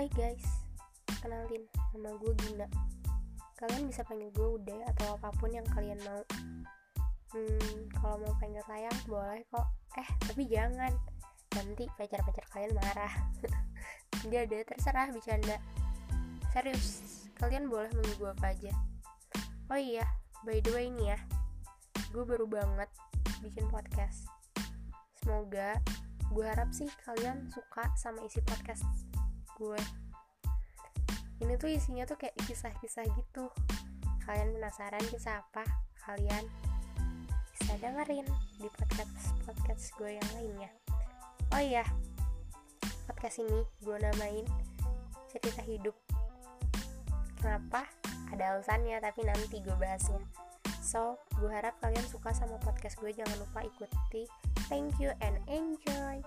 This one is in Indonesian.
Hai guys, kenalin, nama gue Gina. Kalian bisa panggil gue Ude atau apa pun yang kalian mau. Hmm, kalau mau panggil sayang boleh kok. Eh, tapi jangan. Nanti pacar-pacar kalian marah. Gak ada, terserah bercanda. Serius, kalian boleh manggil gue apa aja. Oh iya, by the way nih ya. Gue baru banget bikin podcast. Semoga gue harap sih kalian suka sama isi podcast gue. Ini tuh isinya tuh kayak kisah-kisah gitu. Kalian penasaran kisah apa? Kalian bisa dengerin di podcast podcast gue yang lainnya. Oh iya podcast ini gue namain cerita hidup. Kenapa? Ada alasannya tapi nanti gue bahasnya so gue harap kalian suka sama podcast gue. Jangan lupa ikuti. Thank you and enjoy